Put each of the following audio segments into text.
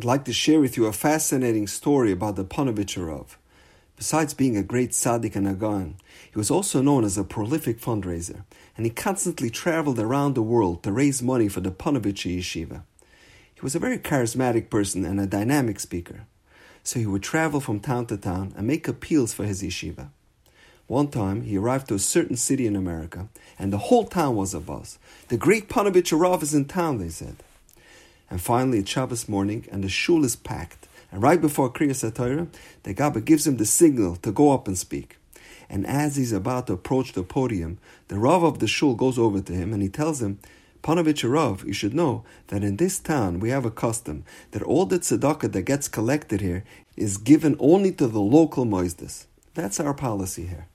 I'd like to share with you a fascinating story about the Panovich Rav. Besides being a great tzaddik and a gaon, he was also known as a prolific fundraiser, and he constantly traveled around the world to raise money for the Panovich Yeshiva. He was a very charismatic person and a dynamic speaker, so he would travel from town to town and make appeals for his yeshiva. One time, he arrived to a certain city in America, and the whole town was abuzz. The great Panovich Rav is in town, they said. And finally, it's Shabbos morning, and the shul is packed. And right before Kriyas HaTorah, the Gabbai gives him the signal to go up and speak. And as he's about to approach the podium, the Rav of the shul goes over to him and he tells him, Panovich Rav, you should know that in this town we have a custom that all the tzedakah that gets collected here is given only to the local moisdas. That's our policy here.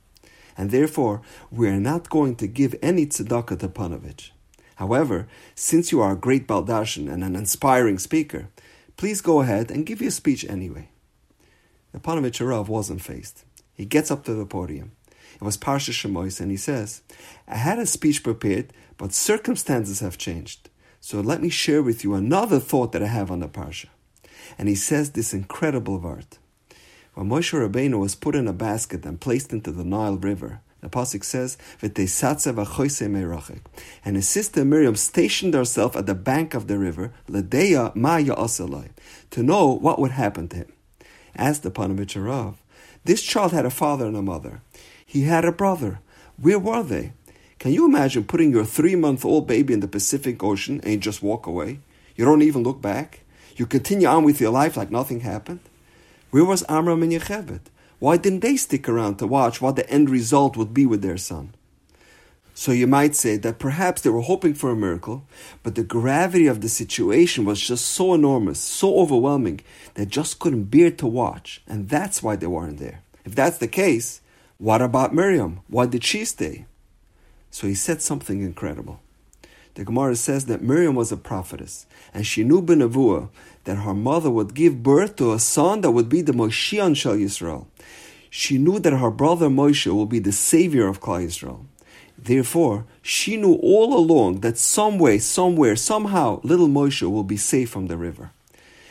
And therefore, we are not going to give any tzedakah to Panovich. However, since you are a great baal darshan and an inspiring speaker, please go ahead and give your speech anyway. The Panovich wasn't faced. He gets up to the podium. It was Parsha Shemois, and he says, I had a speech prepared, but circumstances have changed. So let me share with you another thought that I have on the Parsha. And he says this incredible word. When Moshe Rabbeinu was put in a basket and placed into the Nile River, the pasuk says, And his sister Miriam stationed herself at the bank of the river, Ladeya Maya Asalai, to know what would happen to him. Asked the Panovich this child had a father and a mother. He had a brother. Where were they? Can you imagine putting your three month old baby in the Pacific Ocean and just walk away? You don't even look back? You continue on with your life like nothing happened? Where was Amram and Yocheved? Why didn't they stick around to watch what the end result would be with their son? So you might say that perhaps they were hoping for a miracle, but the gravity of the situation was just so enormous, so overwhelming, they just couldn't bear to watch, and that's why they weren't there. If that's the case, what about Miriam? Why did she stay? So he said something incredible. The Gemara says that Miriam was a prophetess, and she knew b'nevuah that her mother would give birth to a son that would be the Moshiach Shal Yisrael. She knew that her brother Moshe will be the savior of Klal Yisrael. Therefore, she knew all along that some way, somewhere, somehow, little Moshe will be safe from the river.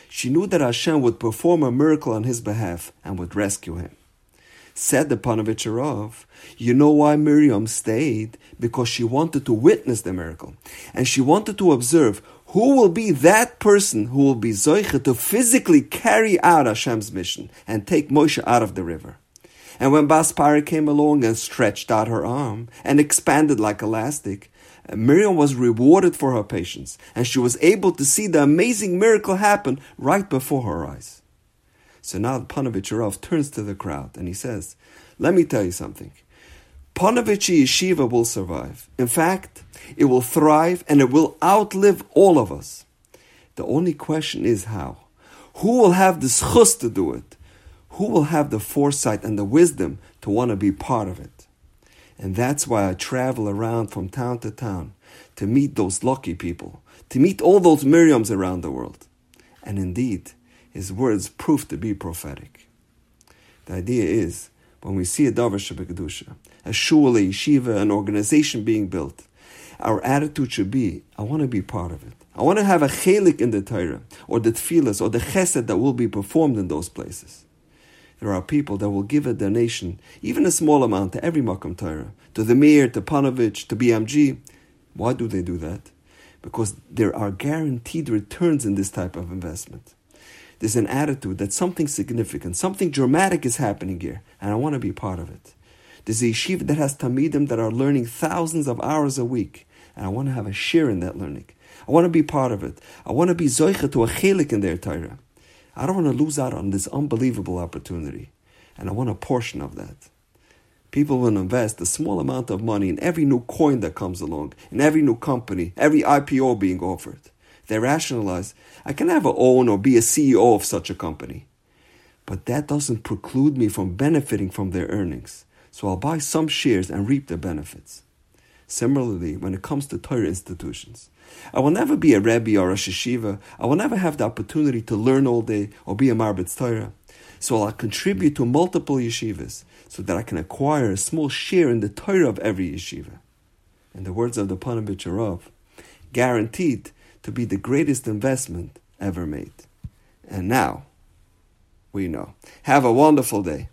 She knew that Hashem would perform a miracle on his behalf and would rescue him. Said the Panovich Rav, you know why Miriam stayed? Because she wanted to witness the miracle. And she wanted to observe who will be that person who will be Zoicha to physically carry out Hashem's mission and take Moshe out of the river. And when Bas Paroh came along and stretched out her arm and expanded like elastic, Miriam was rewarded for her patience, and she was able to see the amazing miracle happen right before her eyes. So now Panovich Rav turns to the crowd and he says, Let me tell you something. Panovich Yeshiva will survive. In fact, it will thrive and it will outlive all of us. The only question is how. Who will have the zchus to do it? Who will have the foresight and the wisdom to want to be part of it? And that's why I travel around from town to town to meet those lucky people, to meet all those Miriams around the world. And indeed, his words prove to be prophetic. The idea is, when we see a Davar Shabbat a shul, a yeshiva, an organization being built, our attitude should be, I want to be part of it. I want to have a chelik in the Torah, or the tefillas, or the chesed that will be performed in those places. There are people that will give a donation, even a small amount, to every Makam Torah, to the Mir, to Panovich, to BMG. Why do they do that? Because there are guaranteed returns in this type of investment. There's an attitude that something significant, something dramatic is happening here, and I want to be part of it. There's a yeshiva that has talmidim that are learning thousands of hours a week, and I want to have a share in that learning. I want to be part of it. I want to be zoicha to a chelik in their Torah. I don't want to lose out on this unbelievable opportunity, and I want a portion of that. People will invest a small amount of money in every new coin that comes along, in every new company, every IPO being offered. They rationalize, I can never own or be a CEO of such a company. But that doesn't preclude me from benefiting from their earnings so I'll buy some shares and reap the benefits. Similarly, when it comes to Torah institutions, I will never be a Rebbe or a Shishiva. I will never have the opportunity to learn all day or be a Marbitz Torah. So I'll contribute to multiple yeshivas so that I can acquire a small share in the Torah of every yeshiva. In the words of the Panovich Rav, guaranteed to be the greatest investment ever made. And now we know. Have a wonderful day.